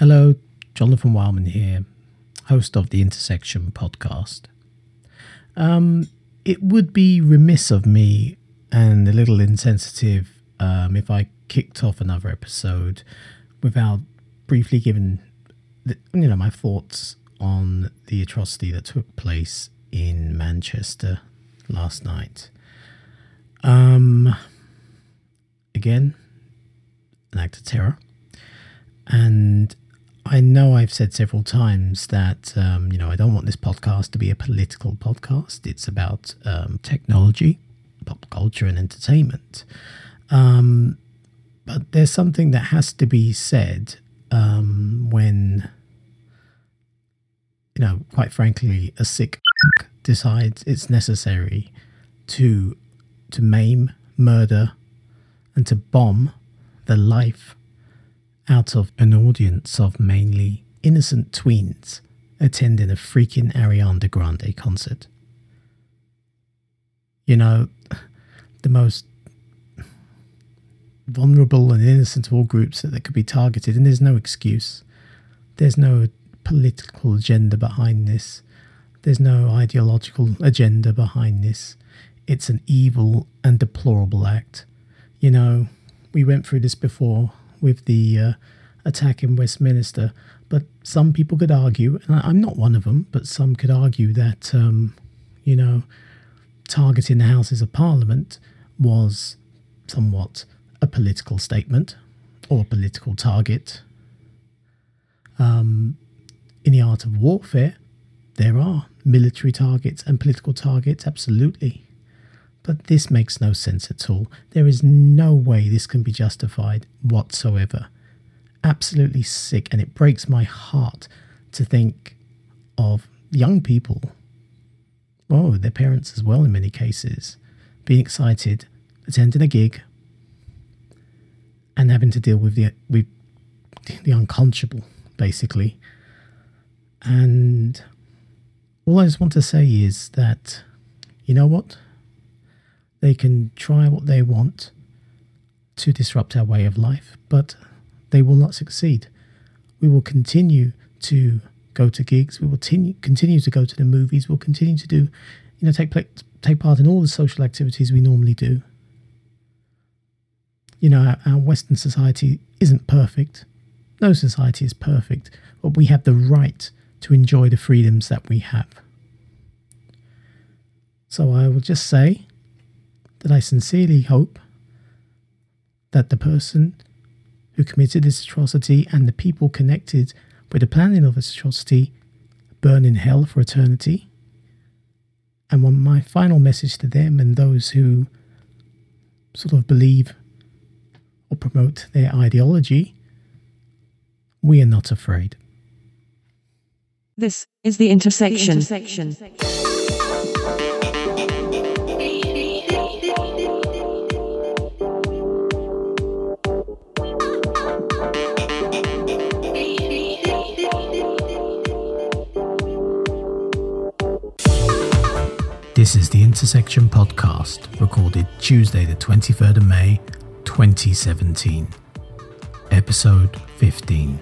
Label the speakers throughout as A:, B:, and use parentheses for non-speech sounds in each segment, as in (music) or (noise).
A: Hello, Jonathan Wildman here, host of the Intersection podcast. Um, it would be remiss of me and a little insensitive um, if I kicked off another episode without briefly giving, the, you know, my thoughts on the atrocity that took place in Manchester last night. Um, again, an act of terror. And I know I've said several times that, um, you know, I don't want this podcast to be a political podcast. It's about um, technology, pop culture, and entertainment. Um, but there's something that has to be said um, when, you know, quite frankly, a sick (laughs) decides it's necessary to to maim, murder, and to bomb the life out of an audience of mainly innocent tweens attending a freaking Ariana Grande concert. You know, the most vulnerable and innocent of all groups that, could be targeted, and there's no excuse. There's no political agenda behind this. There's no ideological agenda behind this. It's an evil and deplorable act. You know, we went through this before with the uh, attack in Westminster, but some people could argue, and I'm not one of them, but some could argue that, um, you know, targeting the Houses of Parliament was somewhat a political statement or a political target. Um, in the art of warfare, there are military targets and political targets, absolutely. But this makes no sense at all. There is no way this can be justified whatsoever. Absolutely sick, and it breaks my heart to think of young people, oh, their parents as well in many cases, being excited, attending a gig, and having to deal with the with (laughs) the unconscionable, basically. And all I just want to say is that, you know what? They can try what they want to disrupt our way of life, but they will not succeed. We will continue to go to gigs. We will continue to go to the movies. We'll continue to do, you know, take take part in all the social activities we normally do. You know, our, our Western society isn't perfect. No society is perfect, but we have the right to enjoy the freedoms that we have. So I will just say that I sincerely hope that the person who committed this atrocity and the people connected with the planning of this atrocity burn in hell for eternity. And one, my final message to them and those who sort of believe or promote their ideology we are not afraid.
B: This is the intersection. The intersection.
A: This is the Intersection podcast, recorded Tuesday, the 23rd of May, 2017, episode 15.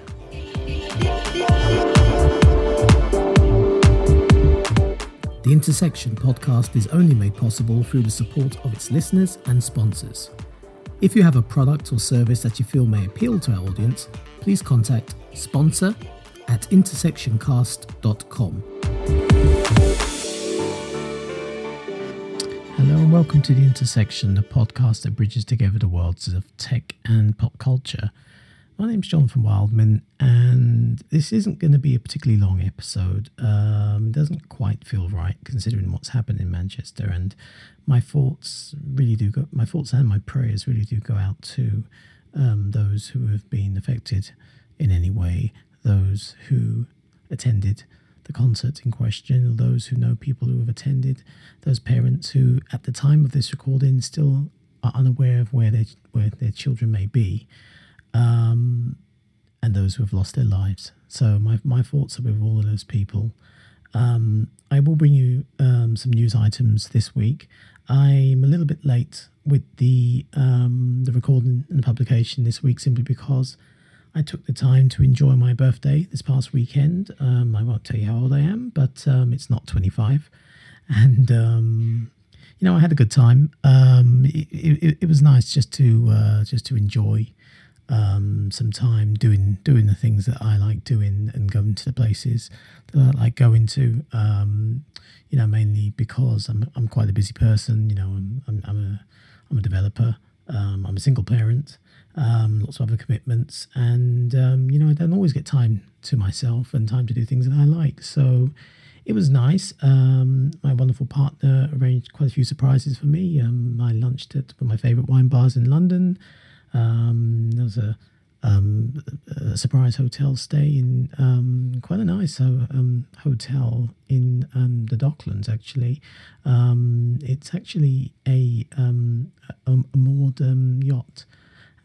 A: The Intersection podcast is only made possible through the support of its listeners and sponsors. If you have a product or service that you feel may appeal to our audience, please contact sponsor at intersectioncast.com. Hello and welcome to The Intersection, the podcast that bridges together the worlds of tech and pop culture. My name's Jonathan Wildman, and this isn't going to be a particularly long episode. Um, it doesn't quite feel right considering what's happened in Manchester, and my thoughts really do go. My thoughts and my prayers really do go out to um, those who have been affected in any way, those who attended the concert in question, those who know people who have attended, those parents who, at the time of this recording, still are unaware of where their where their children may be um, and those who have lost their lives. So my my thoughts are with all of those people. Um, I will bring you um, some news items this week. I'm a little bit late with the um, the recording and the publication this week simply because I took the time to enjoy my birthday this past weekend. Um, I won't tell you how old I am, but um, it's not 25. And, um, you know, I had a good time. Um, it, it, it, was nice just to uh, just to enjoy um, some time doing doing the things that I like doing and going to the places that I like going to. Um, you know, mainly because I'm I'm quite a busy person. You know, I'm I'm, I'm a I'm a developer. I'm a single parent. Um, lots of other commitments, and um, you know, I don't always get time to myself and time to do things that I like. So it was nice. Um, my wonderful partner arranged quite a few surprises for me. Um, I lunched at one of my favourite wine bars in London. Um, there was a, um, a, surprise hotel stay in quite a nice um, hotel in the Docklands. Actually, it's actually a a, a moored yacht,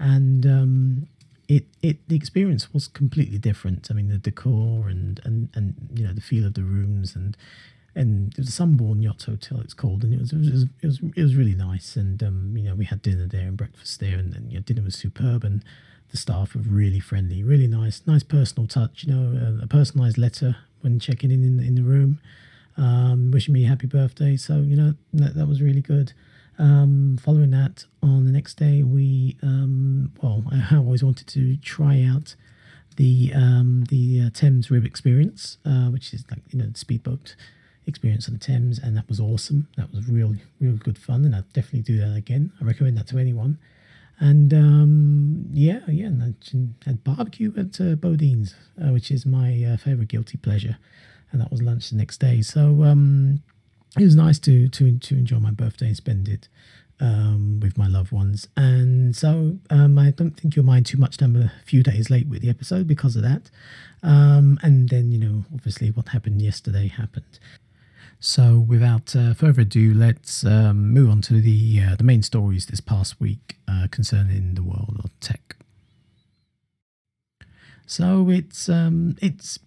A: and it, it the experience was completely different. I mean, the decor and and and you know the feel of the rooms and and it was a Sunborn Yacht Hotel. It's called, and it was it was it was, it was really nice. And um, you know, we had dinner there and breakfast there, and then you know, dinner was superb, and the staff were really friendly, really nice, nice personal touch. You know, a, a personalised letter when checking in in, in the room, um, wishing me a happy birthday. So you know, that, that was really good. Um, following that, on the next day, we um, well, I always wanted to try out the um, the uh, Thames Rib experience, uh, which is like you know the speedboat experience on the Thames, and that was awesome. That was real, real good fun, and I'd definitely do that again. I recommend that to anyone. And um, yeah, yeah, and I had barbecue at uh, Bodean's, uh, which is my uh, favorite guilty pleasure, and that was lunch the next day. So um, it was nice to to to enjoy my birthday and spend it um, with my loved ones. And so um, I don't think you'll mind too much that I'm a few days late with the episode because of that. Um, and then, you know, obviously what happened yesterday happened. So, without uh, further ado, let's um, move on to the uh, the main stories this past week uh, concerning the world of tech. So it's um, it's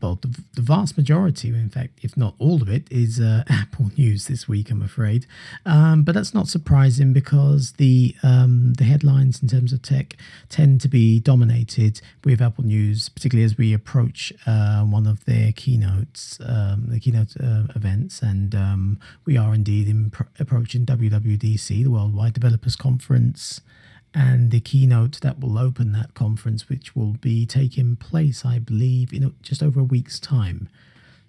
A: well, the, the, vast majority, in fact, if not all of it, is uh, (laughs) Apple news this week. I'm afraid, um, but that's not surprising because the um, the headlines in terms of tech tend to be dominated with Apple news, particularly as we approach uh, one of their keynotes, um, the keynote uh, events, and um, we are indeed in pro- approaching WWDC, the Worldwide Developers Conference and the keynote that will open that conference, which will be taking place, I believe, in just over a week's time.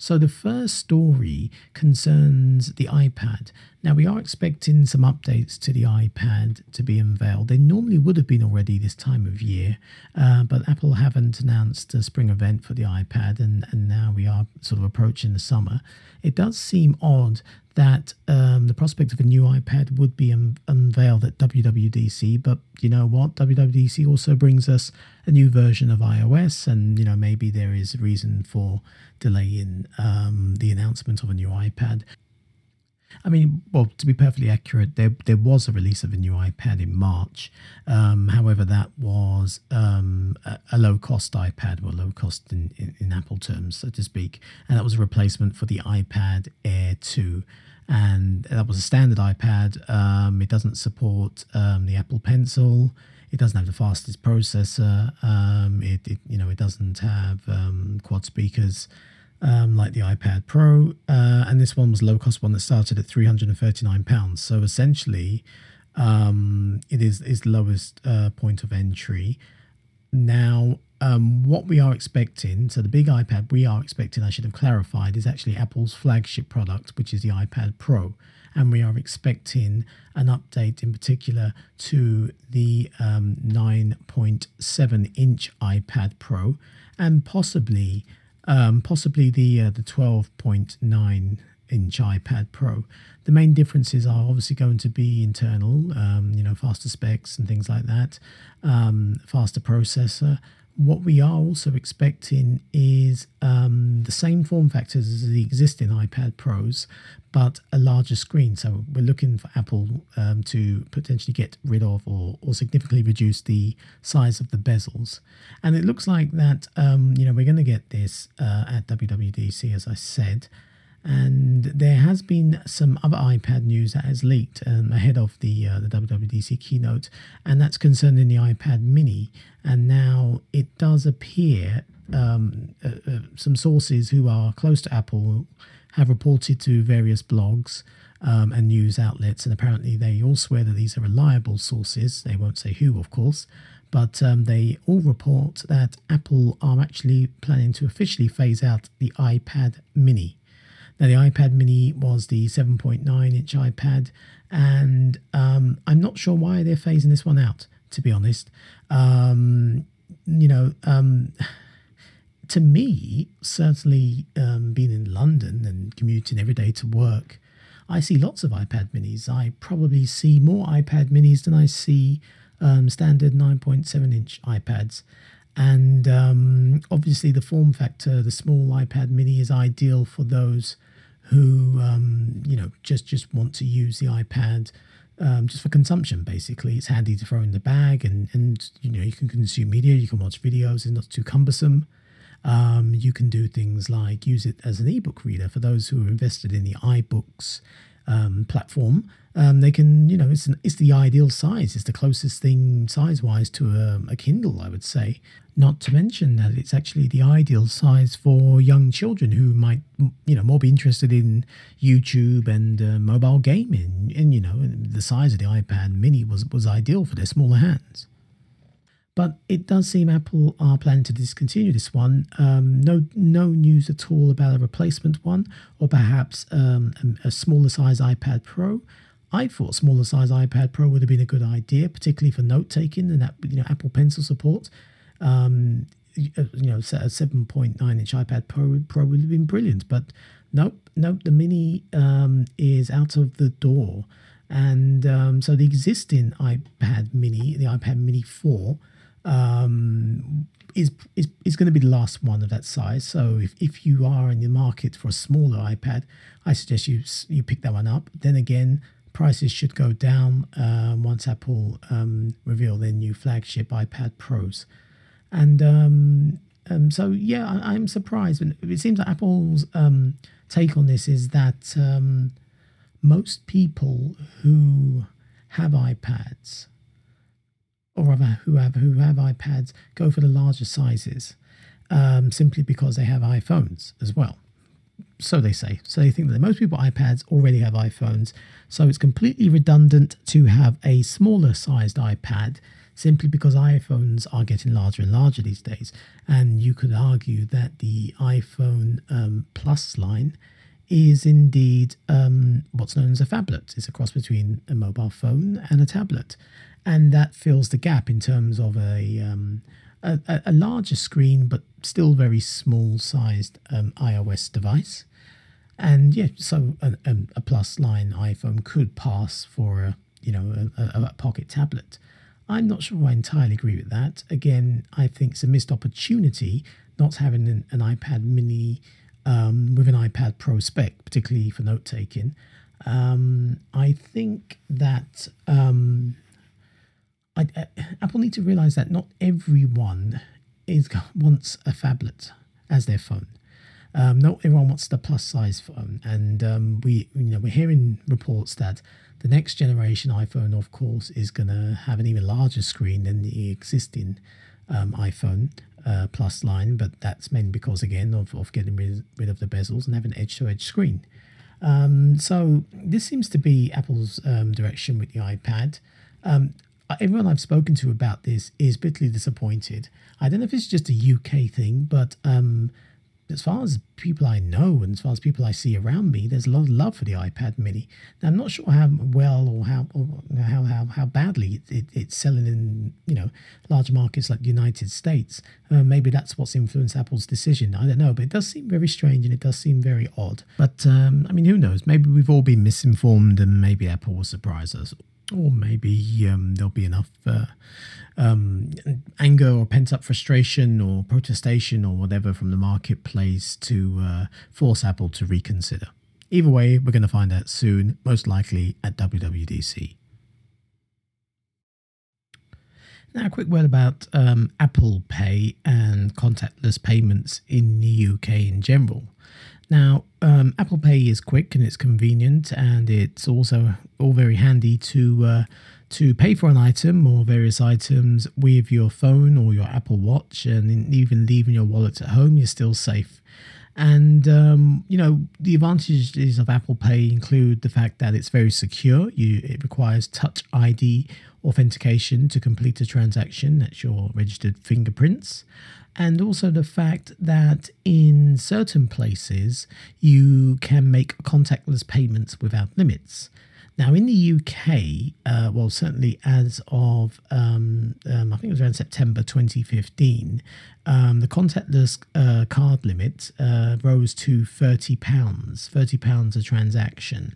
A: So the first story concerns the iPad. Now we are expecting some updates to the iPad to be unveiled. They normally would have been already this time of year, uh, but Apple haven't announced a spring event for the iPad, and, and now we are sort of approaching the summer. It does seem odd that um, the prospect of a new iPad would be un- unveiled at WWDC. But you know what? WWDC also brings us a new version of iOS, and you know maybe there is reason for delaying um, the announcement of a new iPad. I mean, well, to be perfectly accurate, there there was a release of a new iPad in March. Um, however, that was um, a, a, low cost iPad, well, low cost in, in, in, Apple terms, so to speak, and that was a replacement for the iPad Air 2. And that was a standard iPad. Um, it doesn't support um, the Apple Pencil. It doesn't have the fastest processor. Um, it, it, you know it doesn't have um, quad speakers um, like the iPad Pro, uh, and this one was low cost one that started at three hundred and thirty nine pounds. So essentially, um, it is is lowest uh, point of entry. Now, um, what we are expecting, so the big iPad we are expecting, I should have clarified, is actually Apple's flagship product, which is the iPad Pro. And we are expecting an update in particular to the um, 9.7 inch iPad Pro and possibly um, possibly the uh, the 12.9 inch iPad Pro. The main differences are obviously going to be internal, um, you know, faster specs and things like that, um, faster processor, what we are also expecting is um, the same form factors as the existing iPad Pros, but a larger screen. So we're looking for Apple um, to potentially get rid of or, or significantly reduce the size of the bezels. And it looks like that, um, you know, we're going to get this uh, at WWDC, as I said. And there has been some other iPad news that has leaked um, ahead of the uh, the WWDC keynote, and that's concerning the iPad Mini. And now it does appear um, uh, uh, some sources who are close to Apple have reported to various blogs um, and news outlets, and apparently they all swear that these are reliable sources. They won't say who, of course, but um, they all report that Apple are actually planning to officially phase out the iPad Mini. Now, the iPad Mini was the 7.9 inch iPad, and um, I'm not sure why they're phasing this one out, to be honest. Um, you know, um, to me, certainly um, being in London and commuting every day to work, I see lots of iPad minis. I probably see more iPad minis than I see um, standard 9.7 inch iPads. And um, obviously, the form factor, the small iPad mini, is ideal for those who, um, you know, just, just want to use the iPad um, just for consumption, basically. It's handy to throw in the bag and, and, you know, you can consume media, you can watch videos, it's not too cumbersome. Um, you can do things like use it as an ebook reader for those who are invested in the iBooks um, platform. Um, they can, you know, it's an, it's the ideal size. It's the closest thing size wise to a, a, Kindle, I would say. Not to mention that it's actually the ideal size for young children who might, you know, more be interested in YouTube and uh, mobile gaming. And you know, the size of the iPad Mini was was ideal for their smaller hands. But it does seem Apple are planning to discontinue this one. Um, no, no news at all about a replacement one, or perhaps um, a, smaller size iPad Pro. I thought smaller size iPad Pro would have been a good idea, particularly for note taking and that you know Apple Pencil support. Um, you know, a 7.9 inch iPad Pro, Pro would have been brilliant, but nope, nope. The Mini um, is out of the door, and um, so the existing iPad Mini, the iPad Mini 4 um, is, is, is going to be the last one of that size. So if, if you are in the market for a smaller iPad, I suggest you you pick that one up. Then again, prices should go down uh, once Apple um, reveal their new flagship iPad Pros. And um, um, so, yeah, I, am surprised. It seems like Apple's um, take on this is that um, most people who have iPads or rather who have who have iPads go for the larger sizes, um, simply because they have iPhones as well. So they say. So they think that most people iPads already have iPhones. So it's completely redundant to have a smaller sized iPad simply because iPhones are getting larger and larger these days. And you could argue that the iPhone um, Plus line is indeed um, what's known as a phablet. It's a cross between a mobile phone and a tablet and that fills the gap in terms of a um, a, a, larger screen but still very small sized um, iOS device. And yeah, so a, a, plus line iPhone could pass for a you know a, a, pocket tablet. I'm not sure I entirely agree with that. Again, I think it's a missed opportunity not having an, an iPad Mini um, with an iPad Pro spec, particularly for note taking. Um, I think that um, I, Apple need to realize that not everyone is (laughs) wants a phablet as their phone. Um, not everyone wants the plus size phone, and um, we you know we're hearing reports that the next generation iPhone, of course, is going to have an even larger screen than the existing um, iPhone uh, Plus line, but that's mainly because again of, of getting rid, rid of the bezels and having an edge-to-edge screen. Um, so this seems to be Apple's um, direction with the iPad. Um, everyone I've spoken to about this is bitterly disappointed. I don't know if it's just a UK thing, but um, as far as people I know and as far as people I see around me, there's a lot of love for the iPad Mini. Now, I'm not sure how well or how or how how, how badly it, it, it's selling in you know large markets like the United States. Uh, maybe that's what's influenced Apple's decision. I don't know, but it does seem very strange and it does seem very odd. But um, I mean, who knows? Maybe we've all been misinformed, and maybe Apple will surprise us or maybe um, there'll be enough uh, um, anger or pent up frustration or protestation or whatever from the marketplace to uh, force Apple to reconsider. Either way, we're going to find out soon, most likely at WWDC. Now, a quick word about um, Apple Pay and contactless payments in the UK in general. Now, um, Apple Pay is quick and it's convenient, and it's also all very handy to uh, to pay for an item or various items with your phone or your Apple Watch, and even leaving your wallet at home, you're still safe. And um, you know the advantages of Apple Pay include the fact that it's very secure. You it requires Touch ID authentication to complete a transaction. That's your registered fingerprints and also the fact that in certain places you can make contactless payments without limits. Now, in the UK, uh, well, certainly as of um, um, I think it was around September 2015, um, the contactless uh, card limit uh, rose to £30, £30 a transaction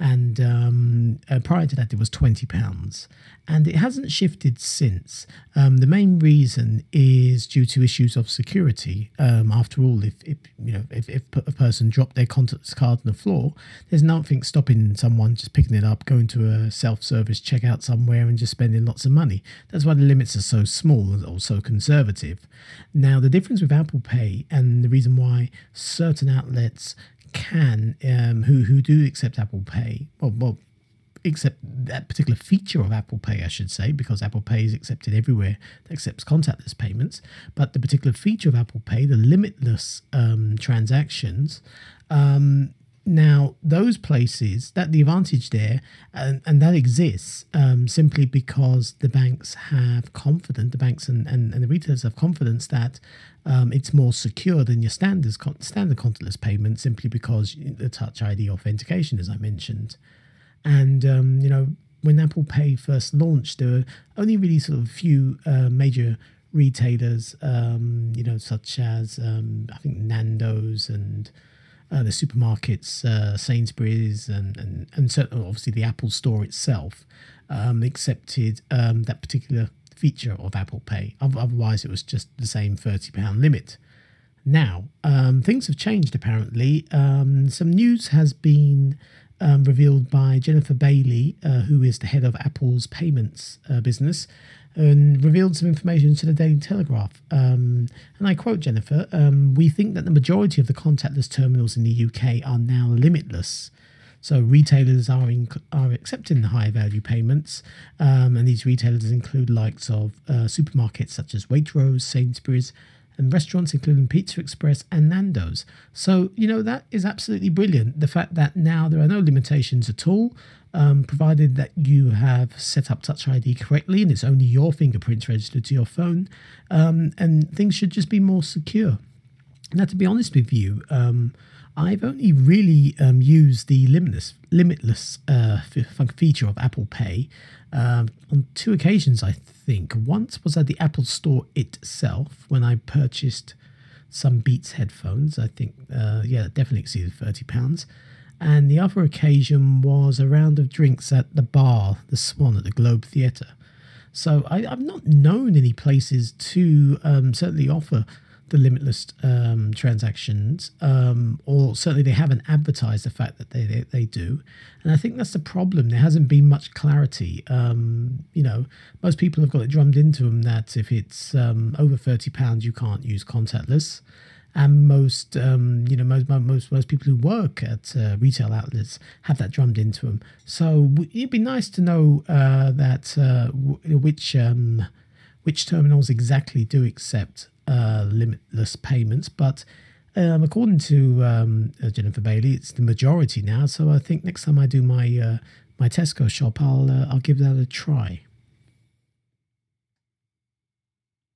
A: and um, uh, prior to that it was 20 pounds. And it hasn't shifted since. Um, the main reason is due to issues of security. Um, after all if, if you know if, if a person dropped their contactless card on the floor there's nothing stopping someone just picking it up going to a self-service checkout somewhere and just spending lots of money. That's why the limits are so small and also conservative. Now the difference with apple pay and the reason why certain outlets can um, who who do accept Apple Pay, well, well, accept that particular feature of Apple Pay, I should say, because Apple Pay is accepted everywhere that accepts contactless payments. But the particular feature of Apple Pay, the limitless um, transactions, um, now, those places, that the advantage there, and, and that exists um, simply because the banks have confidence, the banks and, and, and the retailers have confidence that um, it's more secure than your standard, standard contactless payment simply because the Touch ID authentication, as I mentioned. And, um, you know, when Apple Pay first launched, there were only really sort of a few uh, major retailers, um, you know, such as um, I think Nando's and uh, the supermarkets, uh, Sainsbury's, and, and, and certainly obviously the Apple Store itself um, accepted um, that particular feature of Apple Pay. Otherwise, it was just the same £30 limit. Now, um, things have changed apparently. Um, some news has been um, revealed by Jennifer Bailey, uh, who is the head of Apple's payments uh, business, and revealed some information to the Daily Telegraph. Um, and I quote Jennifer um, We think that the majority of the contactless terminals in the UK are now limitless. So retailers are are accepting the higher value payments, um, and these retailers include likes of uh, supermarkets such as Waitrose, Sainsbury's, and restaurants including Pizza Express and Nando's. So, you know, that is absolutely brilliant. The fact that now there are no limitations at all, um, provided that you have set up Touch ID correctly and it's only your fingerprints registered to your phone, um, and things should just be more secure. Now, to be honest with you, um, I've only really um, used the limitless, limitless uh, feature of Apple Pay um, on two occasions, I think. Once was at the Apple Store itself when I purchased some Beats headphones. I think, uh, yeah, definitely exceeded thirty pounds. And the other occasion was a round of drinks at the bar, the Swan at the Globe Theatre. So I, have not known any places to um, certainly offer the limitless um, transactions, um, or certainly they haven't advertised the fact that they, they, they do. And I think that's the problem. There hasn't been much clarity. Um, you know, most people have got it drummed into them that if it's um, over thirty pounds, you can't use contactless. And most, um, you know, most most most people who work at uh, retail outlets have that drummed into them. So it'd be nice to know uh, that uh, which um, which terminals exactly do accept uh, limitless payments, but um, according to um, uh, Jennifer Bailey, it's the majority now. So I think next time I do my uh, my Tesco shop, I'll uh, I'll give that a try.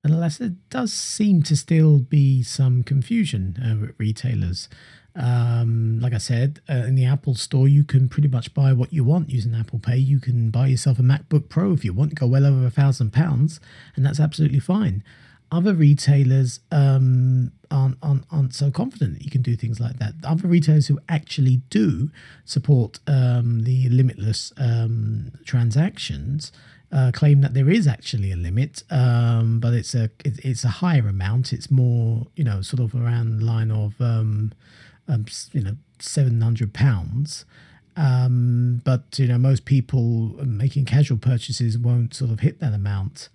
A: Unless there does seem to still be some confusion uh, with retailers. Um, like I said, uh, in the Apple Store, you can pretty much buy what you want using Apple Pay. You can buy yourself a MacBook Pro if you want, go well over a thousand pounds, and that's absolutely fine other retailers um, aren't, aren't, aren't so confident that you can do things like that. Other retailers who actually do support um, the limitless um, transactions uh, claim that there is actually a limit, um, but it's a it, it's a higher amount. It's more you know sort of around the line of um, um, you know seven hundred pounds. but you know most people making casual purchases won't sort of hit that amount.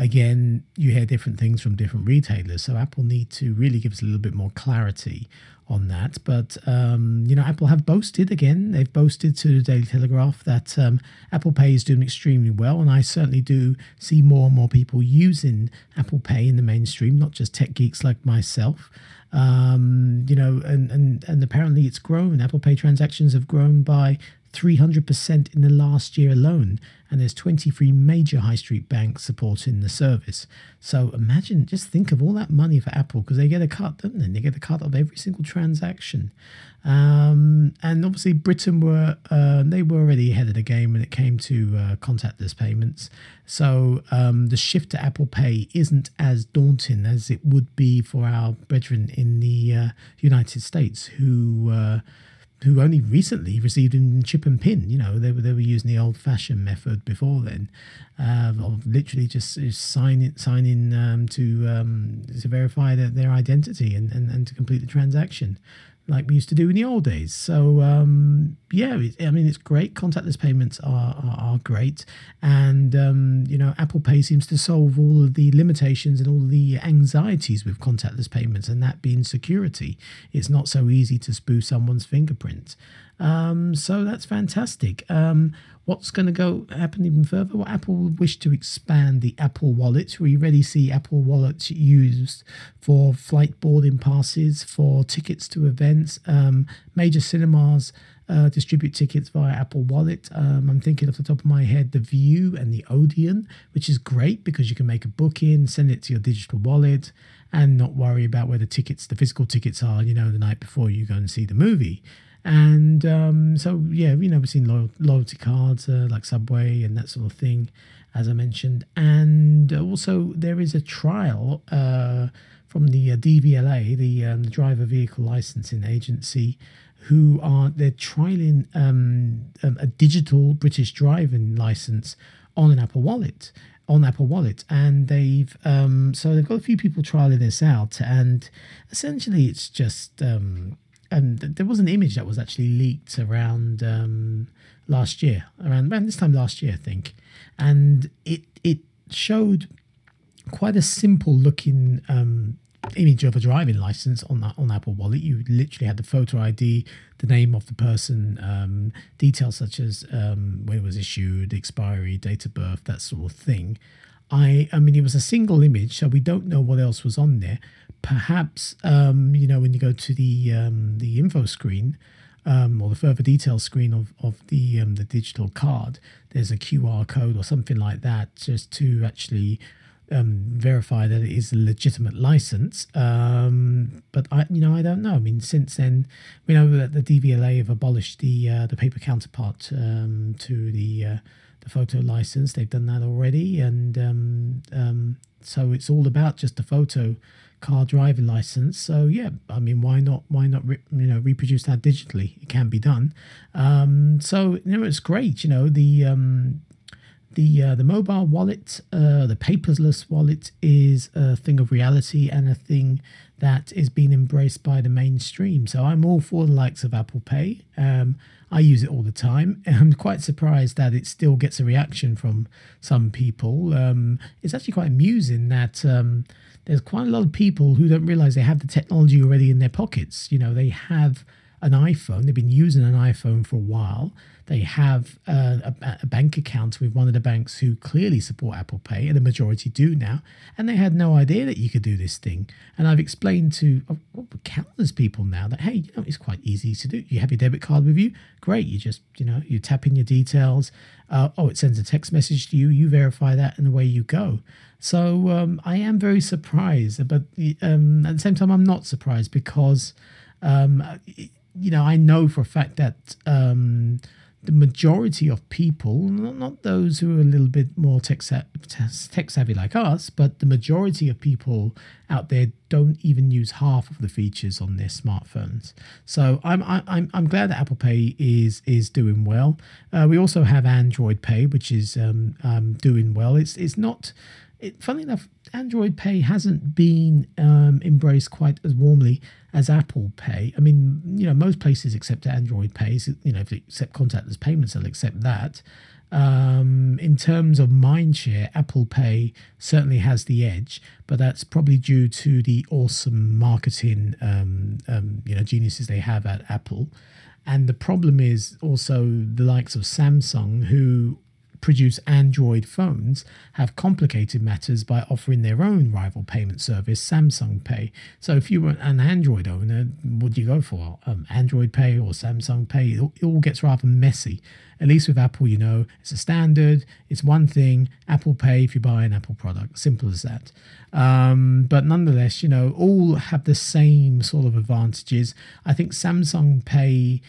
A: Again, you hear different things from different retailers. So Apple need to really give us a little bit more clarity on that. But um, you know, Apple have boasted again. They've boasted to the Daily Telegraph that um, Apple Pay is doing extremely well, and I certainly do see more and more people using Apple Pay in the mainstream, not just tech geeks like myself. Um, you know, and, and and apparently it's grown. Apple Pay transactions have grown by 300% in the last year alone, and there's 23 major high street banks supporting the service. So imagine, just think of all that money for Apple because they get a cut, don't they? They get a cut of every single transaction. Um, and obviously, Britain were uh, they were already ahead of the game when it came to uh, contactless payments. So um, the shift to Apple Pay isn't as daunting as it would be for our brethren in the uh, United States who uh, who only recently received in chip and pin. You know, they were they were using the old fashioned method before then, uh, of literally just, signing sign it, sign in um, to um, to verify their, their identity and, and, and to complete the transaction like we used to do in the old days. So um, yeah, I mean it's great. Contactless payments are are, are great, and um, you know Apple Pay seems to solve all of the limitations and all the anxieties with contactless payments, and that being security. It's not so easy to spoof someone's fingerprint. Um, so that's fantastic. Um, what's going to go happen even further? Well, Apple wish to expand the Apple Wallet. We already see Apple Wallet used for flight boarding passes, for tickets to events. Um, major cinemas uh, distribute tickets via Apple Wallet. Um, I'm thinking off the top of my head, the Vue and the Odeon, which is great because you can make a booking, send it to your digital wallet, and not worry about where the tickets, the physical tickets are, you know, the night before you go and see the movie. And um, so, yeah, you know, we've seen lo- loyalty cards uh, like Subway and that sort of thing, as I mentioned. And also, there is a trial uh, from the uh, DVLA, the, um, Driver Vehicle Licensing Agency, who are they're trialing um, a digital British driving license on an Apple Wallet on Apple Wallet, and they've um, so they've got a few people trialing this out, and essentially it's just um, and there was an image that was actually leaked around um, last year, around around this time last year, I think, and it it showed quite a simple looking um, image of a driving license on that on Apple Wallet. You literally had the photo ID, the name of the person, um, details such as um, when it was issued, expiry, date of birth, that sort of thing. I I mean it was a single image, so we don't know what else was on there perhaps um, you know when you go to the um, the info screen um, or the further details screen of of the um, the digital card, there's a QR code or something like that, just to actually um, verify that it is a legitimate license. Um, but I, you know, I don't know. I mean, since then, we know that the DVLA have abolished the uh, the paper counterpart to the uh, the photo license. They've done that already, and um, um, so it's all about just the photo car driving license. So yeah, I mean, why not? Why not? Re- you know, reproduce that digitally? It can be done. Um, so you know, it's great. You know, the um, the uh, the mobile wallet, uh, the paperless wallet, is a thing of reality and a thing that is being embraced by the mainstream. So I'm all for the likes of Apple Pay. Um, I use it all the time. (laughs) I'm quite surprised that it still gets a reaction from some people. Um, it's actually quite amusing that um, there's quite a lot of people who don't realize they have the technology already in their pockets. You know, they have an iPhone, they've been using an iPhone for a while. They have uh, a, a, bank account with one of the banks who clearly support Apple Pay, and the majority do now. And they had no idea that you could do this thing. And I've explained to uh, countless people now that hey, you know, it's quite easy to do. You have your debit card with you, great. You just you know you tap in your details. Uh, oh, it sends a text message to you. You verify that, and away you go. So um, I am very surprised, but um, at the same time, I'm not surprised because um, you know I know for a fact that um, the majority of people, not, not those who are a little bit more tech, savvy like us, but the majority of people out there don't even use half of the features on their smartphones. So I'm I'm I'm glad that Apple Pay is is doing well. Uh, we also have Android Pay, which is um, um, doing well. It's it's not it, funny enough, Android Pay hasn't been um, embraced quite as warmly as Apple Pay. I mean, you know, most places accept Android Pay. You know, if they accept contactless payments, they'll accept that. Um, in terms of mindshare, Apple Pay certainly has the edge, but that's probably due to the awesome marketing, um, um, you know, geniuses they have at Apple. And the problem is also the likes of Samsung, who produce Android phones have complicated matters by offering their own rival payment service, Samsung Pay. So if you were an Android owner, do you go for? Um, Android Pay or Samsung Pay? It all, it all gets rather messy. At least with Apple, you know, it's a standard, it's one thing, Apple Pay if you buy an Apple product. Simple as that. Um, but nonetheless, you know, all have the same sort of advantages. I think Samsung Pay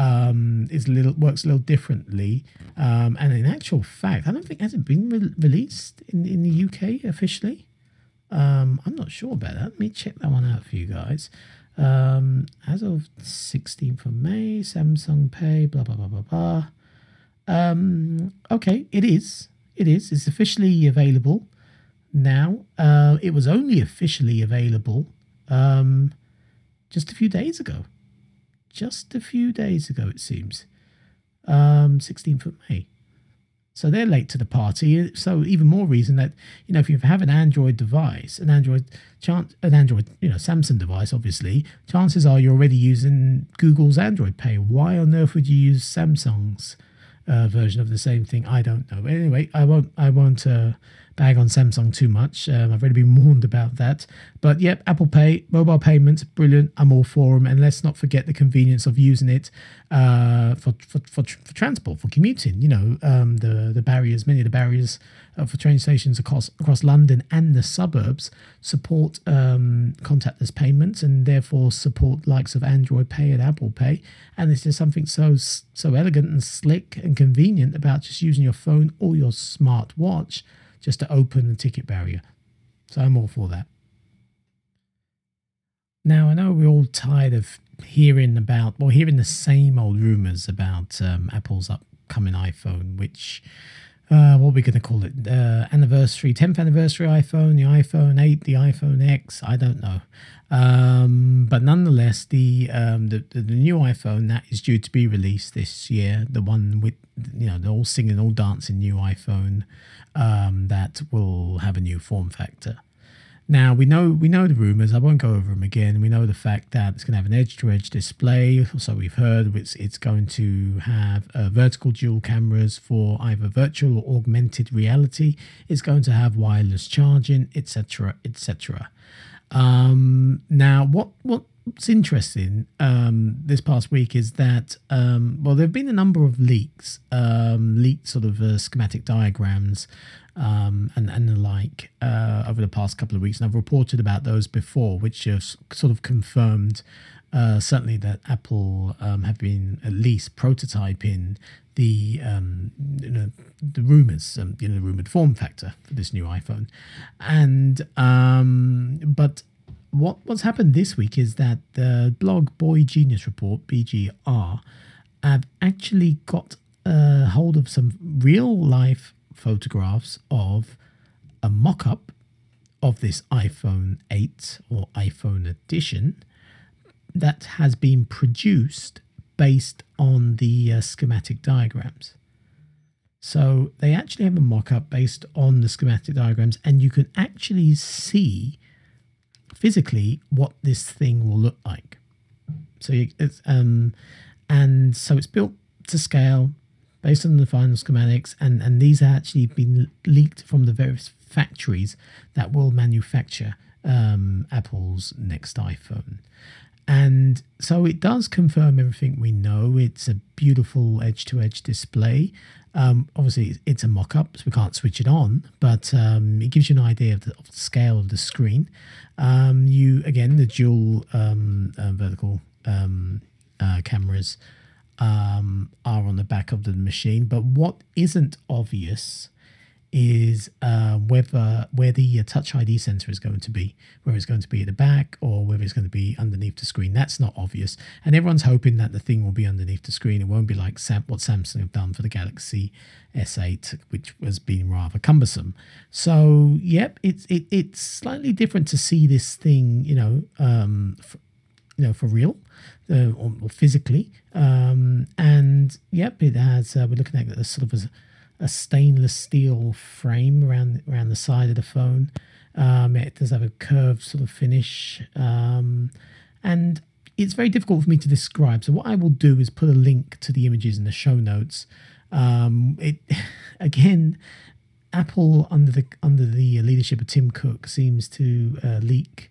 A: um, is little works a little differently. Um, and in actual fact, I don't think has it been re- released in in the UK officially. Um, I'm not sure about that. Let me check that one out for you guys. Um, as of 16th of May, Samsung Pay, blah blah blah blah blah. Um, okay, it is. It is. It's officially available now. Uh, it was only officially available um, just a few days ago just a few days ago, it seems. Um, 16th of May. So they're late to the party. So even more reason that you know if you have an Android device, an Android chance, an Android you know Samsung device, obviously, chances are you're already using Google's Android Pay. Why on earth would you use Samsung's uh, version of the same thing? I don't know. But anyway, I won't. I won't. Uh, bag on Samsung too much. Um, I've already been (laughs) warned about that. But yep, Apple Pay, mobile payments, brilliant. I'm all for them. And let's not forget the convenience of using it uh, for, for, for, for, transport, for commuting. You know, um, the, the barriers, many of the barriers uh, for train stations across, across London and the suburbs support um, contactless payments and therefore support likes of Android Pay and Apple Pay. And it's just something so so elegant and slick and convenient about just using your phone or your smart watch just to open the ticket barrier. So I'm all for that. Now, I know we're all tired of hearing about, well, hearing the same old rumors about um, Apple's upcoming iPhone, which, uh, what are we going to call it? Uh, anniversary, 10th anniversary iPhone, the iPhone 8, the iPhone X, I don't know. Um, but nonetheless, the, um, the, the the new iPhone that is due to be released this year, the one with you know the all singing, all dancing new iPhone um, that will have a new form factor. Now we know we know the rumors. I won't go over them again. We know the fact that it's going to have an edge-to-edge display. So we've heard it's it's going to have uh, vertical dual cameras for either virtual or augmented reality. It's going to have wireless charging, etc., etc. Um, now, what what's interesting um, this past week is that um, well, there have been a number of leaks, um, leaked sort of uh, schematic diagrams um, and and the like uh, over the past couple of weeks, and I've reported about those before, which have sort of confirmed. Uh, certainly, that Apple um, have been at least prototyping the um, you know the rumors, um, you know, the rumored form factor for this new iPhone, and um, but what what's happened this week is that the blog Boy Genius Report BGR have actually got a hold of some real life photographs of a mock-up of this iPhone 8 or iPhone edition that has been produced based on the uh, schematic diagrams. So they actually have a mock up based on the schematic diagrams, and you can actually see physically what this thing will look like. So it's um, and so it's built to scale based on the final schematics, and and these have actually been leaked from the various factories that will manufacture um, Apple's next iPhone. And so it does confirm everything we know. It's a beautiful edge to edge display. Um, obviously, it's a mock up, so we can't switch it on, but um, it gives you an idea of the, of the scale of the screen. Um, you, again, the dual um, uh, vertical um, uh, cameras um, are on the back of the machine, but what isn't obvious is uh, whether where the uh, Touch ID sensor is going to be, whether it's going to be at the back or whether it's going to be underneath the screen. That's not obvious, and everyone's hoping that the thing will be underneath the screen. It won't be like Sam- what Samsung have done for the Galaxy S8, which has been rather cumbersome. So, yep, it's it, it's slightly different to see this thing, you know, um, for, you know, for real. Uh, or, or, physically, um, and yep, it has. Uh, we're looking at a sort of a, a stainless steel frame around around the side of the phone. Um, it does have a curved sort of finish, um, and it's very difficult for me to describe. So what I will do is put a link to the images in the show notes. Um, it (laughs) again, Apple under the under the leadership of Tim Cook seems to uh, leak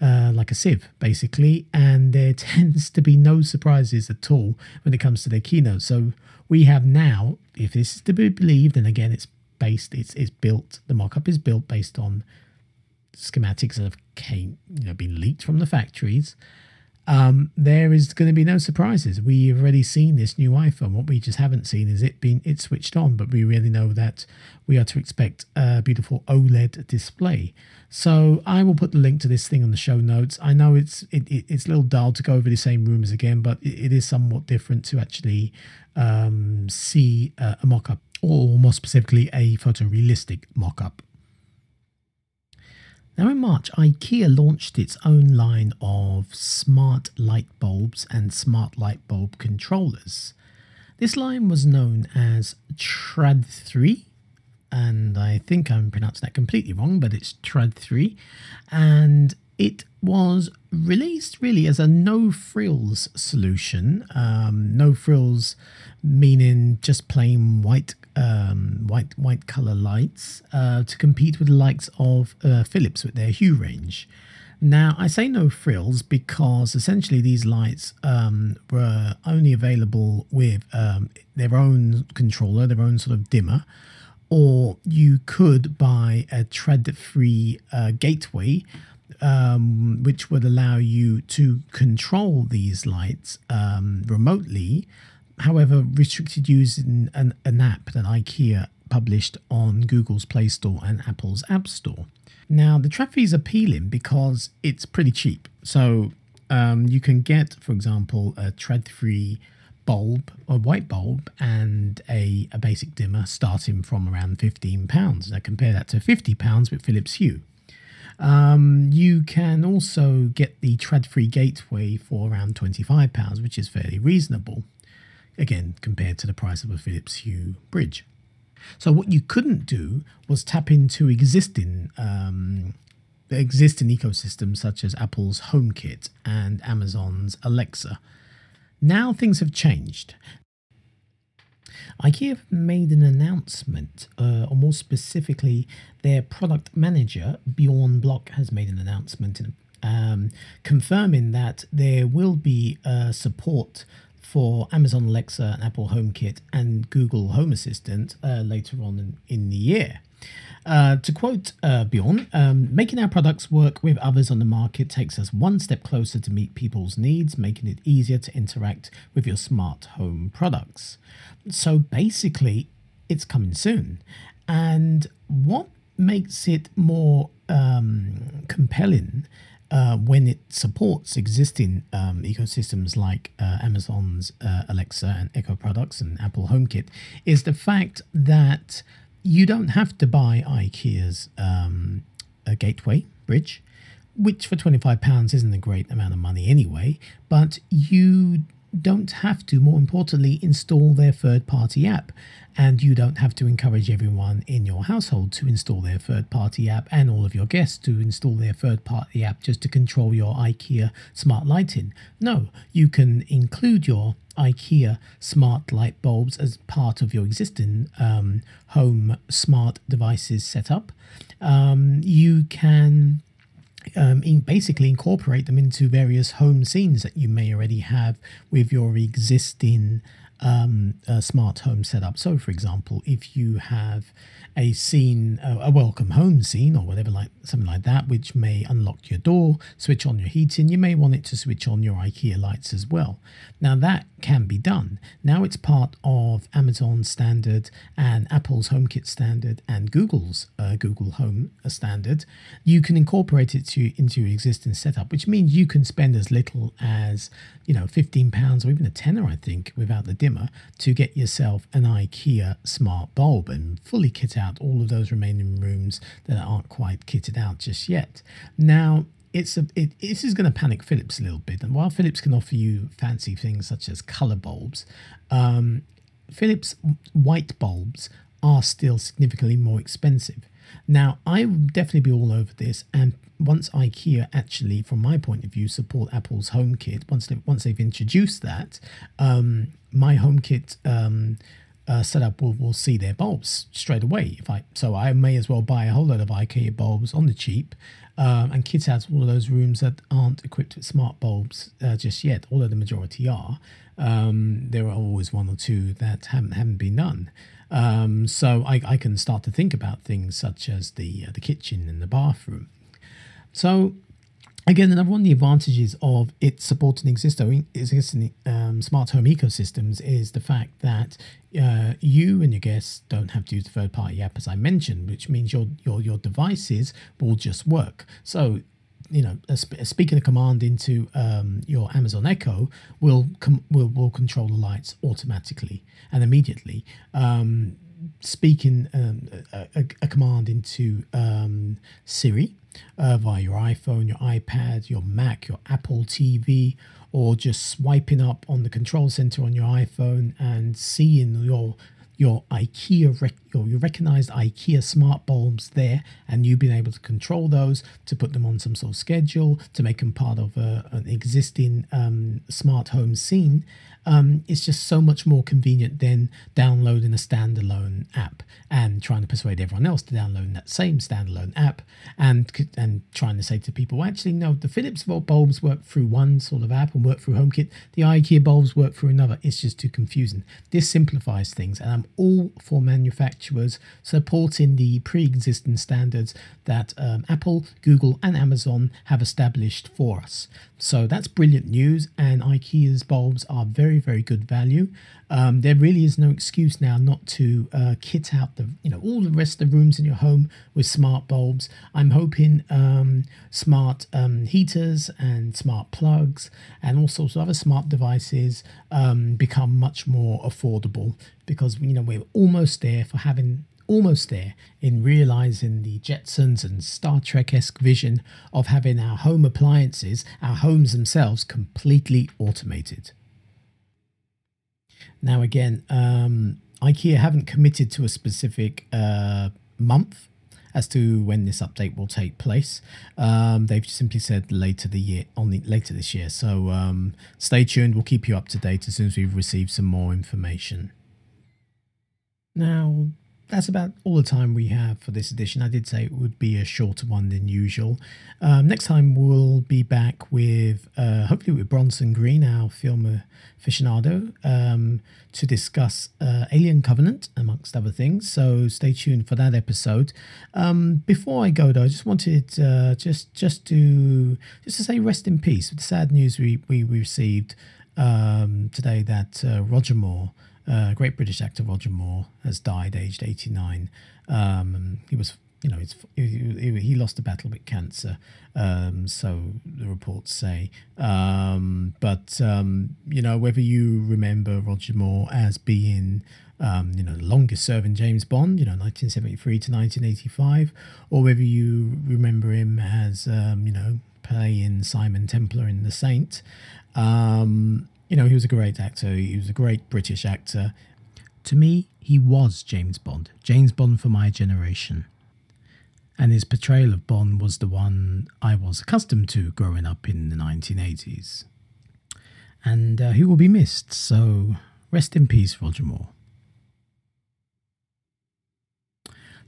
A: uh, like a sieve, basically, and there (laughs) tends to be no surprises at all when it comes to their keynote. So we have now, if this is to be believed, and again, it's based, it's it's built, the mock-up is built based on schematics that have came, you know, been leaked from the factories um, there is going to be no surprises. We've already seen this new iPhone. What we just haven't seen is it being it switched on, but we really know that we are to expect a beautiful OLED display. So I will put the link to this thing on the show notes. I know it's it, it, it's a little dull to go over the same rumors again, but it, it is somewhat different to actually um, see uh, a mock-up, or more specifically, a photorealistic mock-up. Now, in March, IKEA launched its own line of smart light bulbs and smart light bulb controllers. This line was known as Tradfri, and I think I'm pronouncing that completely wrong, but it's Tradfri, and it was released really as a no frills solution. Um, no frills meaning just plain white um, white white color lights uh, to compete with the likes of uh, Philips with their Hue range. Now, I say no frills because essentially these lights um, were only available with um, their own controller, their own sort of dimmer, or you could buy a Tradfri uh, gateway. Um, which would allow you to control these lights um, remotely however, restricted using an, an app that IKEA published on Google's Play Store and Apple's App Store. Now, the Trad is appealing because it's pretty cheap. So um, you can get, for example, a Tradfri bulb, a white bulb, and a, a basic dimmer starting from around £15. Now, compare that to £50 with Philips Hue. Um, you can also get the Tradfri gateway for around £25, which is fairly reasonable again, compared to the price of a Philips Hue bridge. So what you couldn't do was tap into existing um, existing ecosystems such as Apple's HomeKit and Amazon's Alexa. Now things have changed. IKEA have made an announcement, uh, or more specifically, their product manager Bjorn Block has made an announcement um, confirming that there will be uh, support for Amazon Alexa and Apple HomeKit and Google Home Assistant uh, later on in, in, the year. Uh, to quote uh, Bjorn, um, making our products work with others on the market takes us one step closer to meet people's needs, making it easier to interact with your smart home products. So basically, it's coming soon. And what makes it more um, compelling uh, when it supports existing um, ecosystems like uh, Amazon's uh, Alexa and Echo products and Apple HomeKit is the fact that you don't have to buy IKEA's um, gateway bridge, which for £25 isn't a great amount of money anyway, but you don't have to, more importantly, install their third party app. And you don't have to encourage everyone in your household to install their third party app and all of your guests to install their third party app just to control your IKEA smart lighting. No, you can include your IKEA smart light bulbs as part of your existing um, home smart devices setup. Um, you can um, in basically incorporate them into various home scenes that you may already have with your existing um, a smart home setup. So, for example, if you have a scene, a welcome home scene, or whatever, like something like that, which may unlock your door, switch on your heating, you may want it to switch on your IKEA lights as well. Now, that can be done. Now it's part of Amazon's standard and Apple's HomeKit standard and Google's uh, Google Home standard. You can incorporate it to, into your existing setup, which means you can spend as little as you know, fifteen pounds or even a tenner, I think, without the dimmer, to get yourself an IKEA smart bulb and fully kit out all of those remaining rooms that aren't quite kitted out just yet. Now, it's a it, this is going to panic Philips a little bit, and while Philips can offer you fancy things such as color bulbs, um, Philips white bulbs are still significantly more expensive. Now, I would definitely be all over this, and once IKEA actually, from my point of view, support Apple's HomeKit, once they once they've introduced that, um, my HomeKit um, uh, setup will will see their bulbs straight away. If I so, I may as well buy a whole load of IKEA bulbs on the cheap. Um, and kids has all of those rooms that aren't equipped with smart bulbs uh, just yet, although the majority are. Um, there are always one or two that haven't haven't been done. Um, so I, I can start to think about things such as the uh, the kitchen and the bathroom. So again, another one of the advantages of it supporting existing, existing um, smart home ecosystems is the fact that uh, you and your guests don't have to use the third party app, as I mentioned, which means your your your devices will just work. So you know, a, sp- a speaking a command into um, your Amazon Echo will com- will will control the lights automatically and immediately. Um, speaking um, a, a, command into um, Siri uh, via your iPhone, your iPad, your Mac, your Apple TV, or just swiping up on the control center on your iPhone and seeing your your IKEA, your, your recognized IKEA smart bulbs there, and you've been able to control those to put them on some sort of schedule to make them part of a, an existing um, smart home scene. Um, it's just so much more convenient than downloading a standalone app and trying to persuade everyone else to download that same standalone app and and trying to say to people, actually, no, the Philips bulbs work through one sort of app and work through HomeKit. The IKEA bulbs work through another. It's just too confusing. This simplifies things, and I'm all for manufacturers supporting the pre-existing standards that um, Apple, Google, and Amazon have established for us. So that's brilliant news, and IKEA's bulbs are very, very good value. Um, there really is no excuse now not to uh, kit out the, you know, all the rest of the rooms in your home with smart bulbs. I'm hoping um, smart um, heaters and smart plugs and all sorts of other smart devices um, become much more affordable because you know we're almost there for having almost there in realizing the Jetsons and Star Trek esque vision of having our home appliances, our homes themselves, completely automated. Now, again, um, IKEA haven't committed to a specific uh, month as to when this update will take place. Um, they've simply said later the year, only later this year. So um, stay tuned. We'll keep you up to date as soon as we've received some more information. Now, that's about all the time we have for this edition. I did say it would be a shorter one than usual. Um, next time we'll be back with, uh, hopefully, with Bronson Green, our film aficionado, um, to discuss uh, Alien Covenant, amongst other things. So stay tuned for that episode. Um, before I go, though, I just wanted uh, just just to just to say rest in peace with the sad news we we, we received um, today that uh, Roger Moore. Uh, great British actor Roger Moore has died, aged 89. Um, he was, you know, he, he, lost a battle with cancer, um, so the reports say. Um, but um, you know, whether you remember Roger Moore as being um, you know, the longest serving James Bond, you know, 1973 to 1985, or whether you remember him as, um, you know, playing Simon Templar in The Saint. You know, he was a great actor. He was a great British actor. To me, he was James Bond, James Bond for my generation. And his portrayal of Bond was the one I was accustomed to growing up in the 1980s. And uh, he will be missed, so rest in peace, Roger Moore.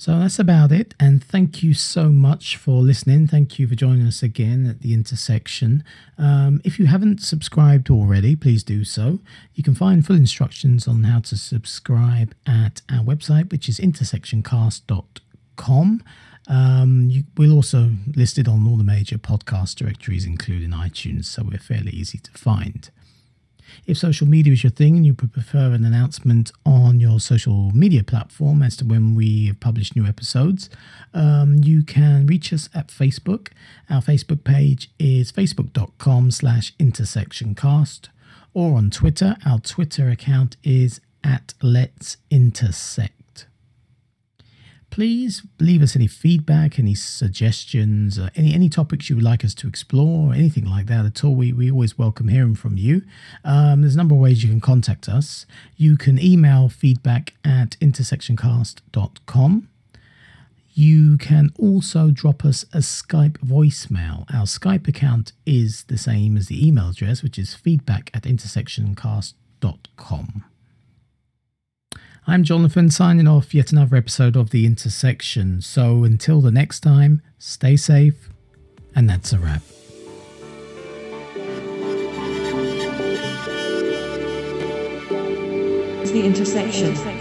A: So that's about it. And thank you so much for listening. Thank you for joining us again at the intersection. Um, if you haven't subscribed already, please do so. You can find full instructions on how to subscribe at our website, which is intersectioncast.com. Um, you, we're also listed on all the major podcast directories, including iTunes, so we're fairly easy to find. If social media is your thing and you prefer an announcement on your social media platform as to when we publish new episodes, um, you can reach us at Facebook. Our Facebook page is facebook.com slash intersectioncast or on Twitter. Our Twitter account is at Let's Intersect. Please leave us any feedback, any suggestions, uh, any any topics you would like us to explore, anything like that at all. We, we always welcome hearing from you. Um, there's a number of ways you can contact us. You can email feedback at intersectioncast.com. You can also drop us a Skype voicemail. Our Skype account is the same as the email address, which is feedback at intersectioncast.com. I'm Jonathan signing off yet another episode of The Intersection. So until the next time, stay safe, and that's a wrap.
B: The intersection.